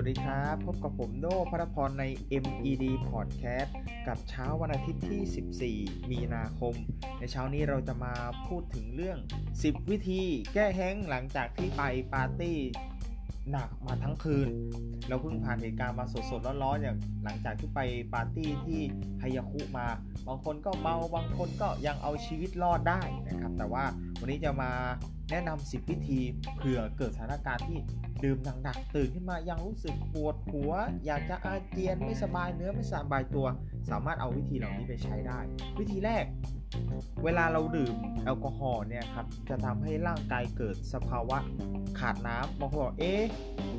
วัสดีครับ พบกับผมโดพระพรใน MED Podcast กับเช้าวันอาทิตย์ที่ 14 มีนาคม ในเช้านี้เราจะมาพูดถึงเรื่อง 10 วิธีแก้แห้งหลังจากที่ไปปาร์ตี้ หนักมาทั้งคืนเราเพิ่งผ่านเหตุการณ์มาสดๆร้อนๆอย่างหลังจากที่ไปปาร์ตี้ที่ฮายาคุมา บางคนก็เมาบางคนก็ยังเอาชีวิตรอดได้นะครับ แต่ว่าวันนี้จะมาแนะนำ10วิธีเผื่อเกิดสถานการณ์ที่ดื่มหนักๆตื่นขึ้นมายังรู้สึกปวดหัว อยากจะอาเจียนไม่สบายเนื้อไม่สบายตัว สามารถเอาวิธีเหล่านี้ไปใช้ได้ วิธีแรก เวลาเราดื่มแอลกอฮอล์เนี่ยครับจะทำให้ร่างกายเกิดสภาวะขาดน้ำบางคนบอกเอ๊ะ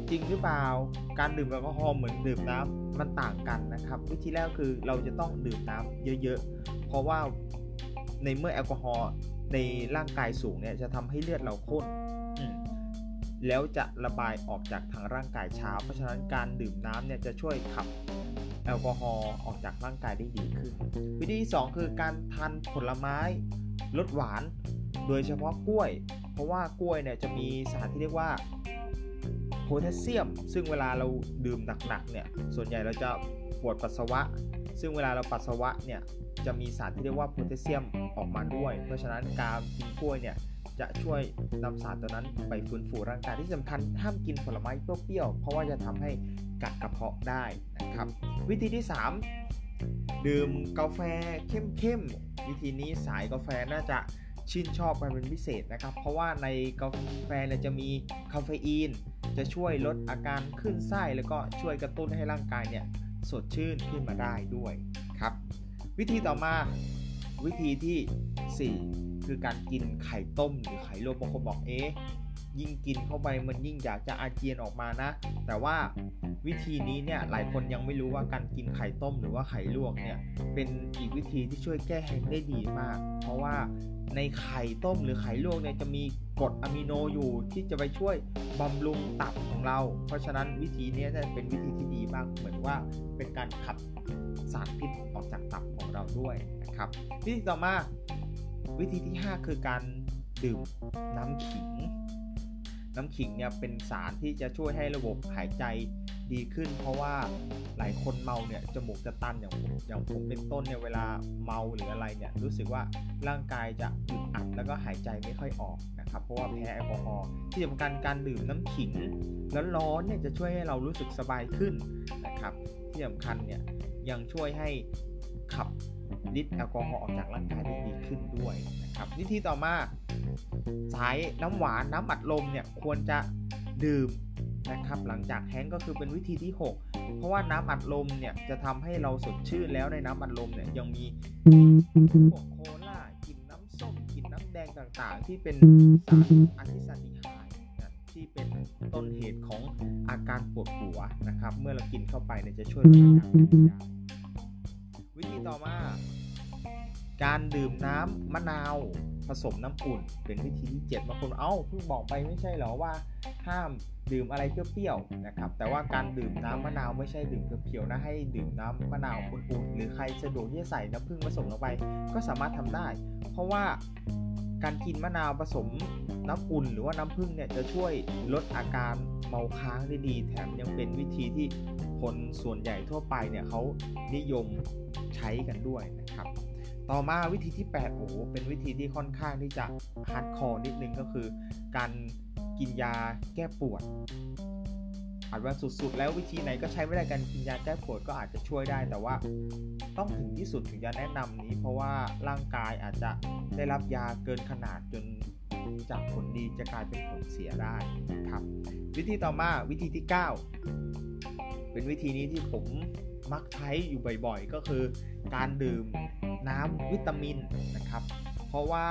จริงหรือเปล่า การดื่มแอลกอฮอล์เหมือนดื่มน้ำมันต่างกันนะครับ วิธีแรกคือเราจะต้องดื่มน้ำเยอะๆ เพราะว่าในเมื่อแอลกอฮอล์ในร่างกายสูงเนี่ยจะทำให้เลือดเราข้นแล้วจะระบายออกจากทางร่างกายช้า เพราะฉะนั้นการดื่มน้ำเนี่ยจะช่วยขับ อลกอฮอล์ออกจากร่างกายได้ดีขึ้น วิธีที่2คือการทานผลไม้ลดหวาน โดยเฉพาะกล้วย เพราะว่ากล้วยเนี่ยจะมีสารที่เรียกว่าโพแทสเซียม ซึ่งเวลาเราดื่มหนักๆเนี่ยส่วนใหญ่เราจะปวดปัสสาวะ ซึ่งเวลาเราปัสสาวะเนี่ยจะมีสารที่เรียกว่าโพแทสเซียมออกมาด้วย เพราะฉะนั้นการกินกล้วยเนี่ย จะช่วยนำสารตัวนั้นไปฟื้นฟูร่างกายที่สำคัญห้ามกินผลไม้เปรี้ยวๆเพราะว่าจะทำให้กัดกระเพาะได้นะครับ วิธีที่ 3 ดื่มกาแฟเข้มๆวิธีนี้สายกาแฟน่าจะชื่นชอบกันเป็นพิเศษนะครับ เพราะว่าในกาแฟเนี่ยจะมีคาเฟอีน จะช่วยลดอาการขึ้นไส้แล้วก็ช่วยกระตุ้นให้ร่างกายเนี่ยสดชื่นขึ้นมาได้ด้วยครับ วิธีต่อมาวิธีที่ 4 คือการกินไข่ต้มหรือไข่ลวกบางคนบอกเอ๊ะยิ่งกินเข้าไปมันยิ่งอยากจะอาเจียนออกมานะ แต่ว่าวิธีนี้เนี่ยหลายคนยังไม่รู้ว่าการกินไข่ต้มหรือว่าไข่ลวกเนี่ยเป็นอีกวิธีที่ช่วยแก้แห้งได้ดีมาก เพราะว่าในไข่ต้มหรือไข่ลวกเนี่ยจะมีกรดอะมิโนอยู่ที่จะไปช่วยบำรุงตับของเรา เพราะฉะนั้นวิธีนี้จะเป็นวิธีที่ดีมาก เหมือนว่าเป็นการขับสารพิษออกจากตับของเราด้วยนะครับวิธีต่อมา วิธีที่ 5 คือการดื่มน้ำขิง น้ำขิงเนี่ยเป็นสารที่จะช่วยให้ระบบหายใจดีขึ้น เพราะว่าหลายคนเมาเนี่ยจมูกจะตันอย่างผมอย่างผมเป็นต้นเนี่ยเวลาเมาหรืออะไรเนี่ยรู้สึกว่าร่างกายจะอึดอัดแล้วก็หายใจไม่ค่อยออกนะครับเพราะว่าแพ้แอลกอฮอล์ที่สำคัญการดื่มน้ำขิงแล้วร้อนเนี่ยจะช่วยให้เรารู้สึกสบายขึ้นนะครับที่สำคัญเนี่ยยังช่วยให้ขับ ฤทธิ์แอลกอฮอล์ออกจากร่างกายได้ดีขึ้นด้วยนะครับวิธีต่อมาสายน้ำหวานน้ำอัดลมเนี่ยควรจะดื่มนะครับหลังจากแห้งก็คือเป็นวิธีที่ 6 เพราะว่าน้ำอัดลมเนี่ยจะทำให้เราสดชื่นแล้วในน้ำอัดลมเนี่ยยังมีพวกโคลากินน้ำส้มกินน้ำแดงต่างๆ ที่เป็นสารอะซิซานิไฮนะที่เป็นต้นเหตุของอาการปวดหัวนะครับ เมื่อเรากินเข้าไปเนี่ยจะช่วยลดอาการปวดหัว ต่อมา การดื่มน้ำมะนาวผสมน้ำอุ่น เป็นวิธีที่7บางคนเอ้าเพิ่งบอกไปไม่ใช่เหรอว่า ห้ามดื่มอะไรเปรี้ยวๆนะครับ แต่ว่าการดื่มน้ำมะนาวไม่ใช่ดื่มเพียวๆนะให้ดื่มน้ำมะนาวอุ่นๆหรือใครสะดวกที่จะใส่น้ำผึ้งผสมลงไป ก็สามารถทำได้ เพราะว่าการกินมะนาวผสมน้ำอุ่นหรือว่าน้ำผึ้งเนี่ยจะช่วยลดอาการเมาค้างได้ดี แถมยังเป็นวิธีที่คนส่วนใหญ่ทั่วไปเนี่ยเขานิยม ใช้กันด้วยนะครับ ต่อมาวิธีที่ 8 โอ้โหเป็นวิธีที่ค่อนข้างที่จะhardcore นิดนึงก็คือ การกินยาแก้ปวดหากว่าสุดๆ แล้ววิธีไหนก็ใช้ไม่ได้การกินยาแก้ปวดก็อาจจะช่วยได้ แต่ว่าต้องถึงที่สุดถึงจะแนะนำนี้ เพราะว่าร่างกายอาจจะได้รับยาเกินขนาดจนจากผลดีจะกลายเป็นผลเสียได้นะครับ วิธีต่อมาวิธีที่ 9 เป็นวิธีนี้ที่ผม มักใช้อยู่บ่อยๆ ก็คือการดื่มน้ำวิตามินนะครับ เพราะว่า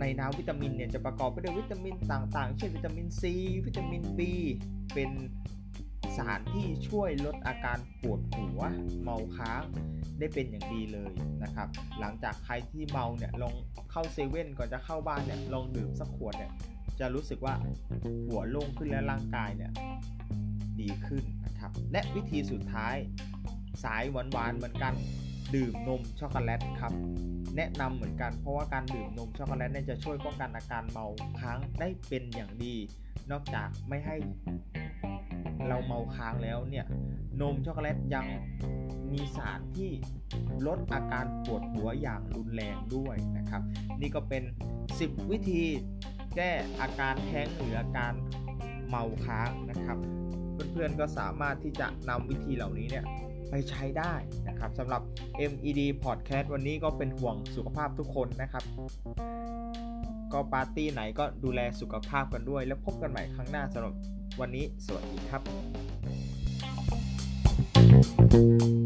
ในน้ำวิตามินเนี่ยจะประกอบไปด้วยวิตามินต่างๆ เช่นวิตามินซีวิตามิน B เป็นสารที่ช่วยลดอาการปวดหัว เมาค้างได้เป็นอย่างดีเลยนะครับ หลังจากใครที่เมาเนี่ยลองเข้าเซเว่นก่อนจะเข้าบ้านเนี่ยลองดื่มสักขวดเนี่ยจะรู้สึกว่าหัวโล่งขึ้นและร่างกายเนี่ย ดีขึ้นนะครับ และวิธีสุดท้ายสายหวานๆเหมือนกันดื่มนมช็อกโกแลตครับ แนะนำเหมือนกันเพราะว่าการดื่มนมช็อกโกแลตเนี่ยจะช่วยป้องกันอาการเมาค้างได้เป็นอย่างดี นอกจากไม่ให้เราเมาค้างแล้วเนี่ยนมช็อกโกแลตยังมีสารที่ลดอาการปวดหัวอย่างรุนแรงด้วยนะครับ นี่ก็เป็น 10 วิธีแก้อาการแท้งหรืออาการเมาค้างนะครับ เพื่อนๆก็สามารถที่จะนำวิธีเหล่านี้เนี่ยไปใช้ได้นะครับสำหรับ MED Podcast วันนี้ก็เป็นห่วงสุขภาพทุกคนนะครับ ก็ปาร์ตี้ไหนก็ดูแลสุขภาพกันด้วย แล้วพบกันใหม่ครั้งหน้าสำหรับวันนี้สวัสดีครับ